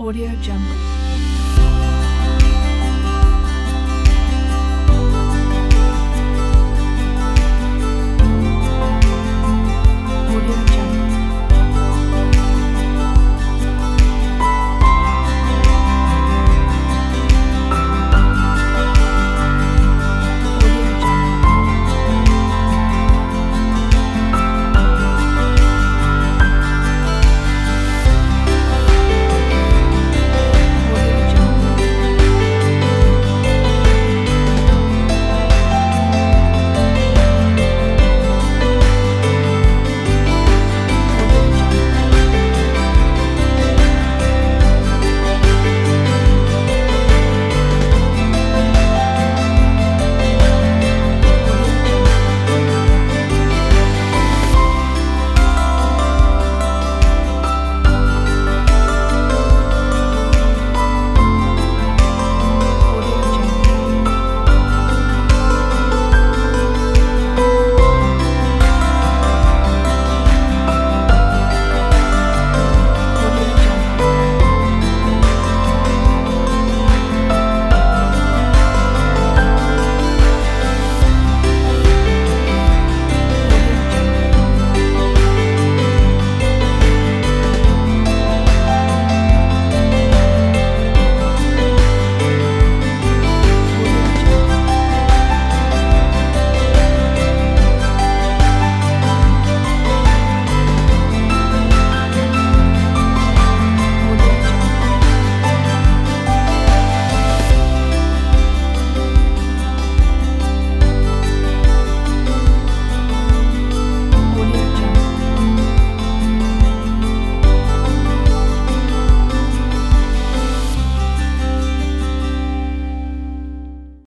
Audio Jungle.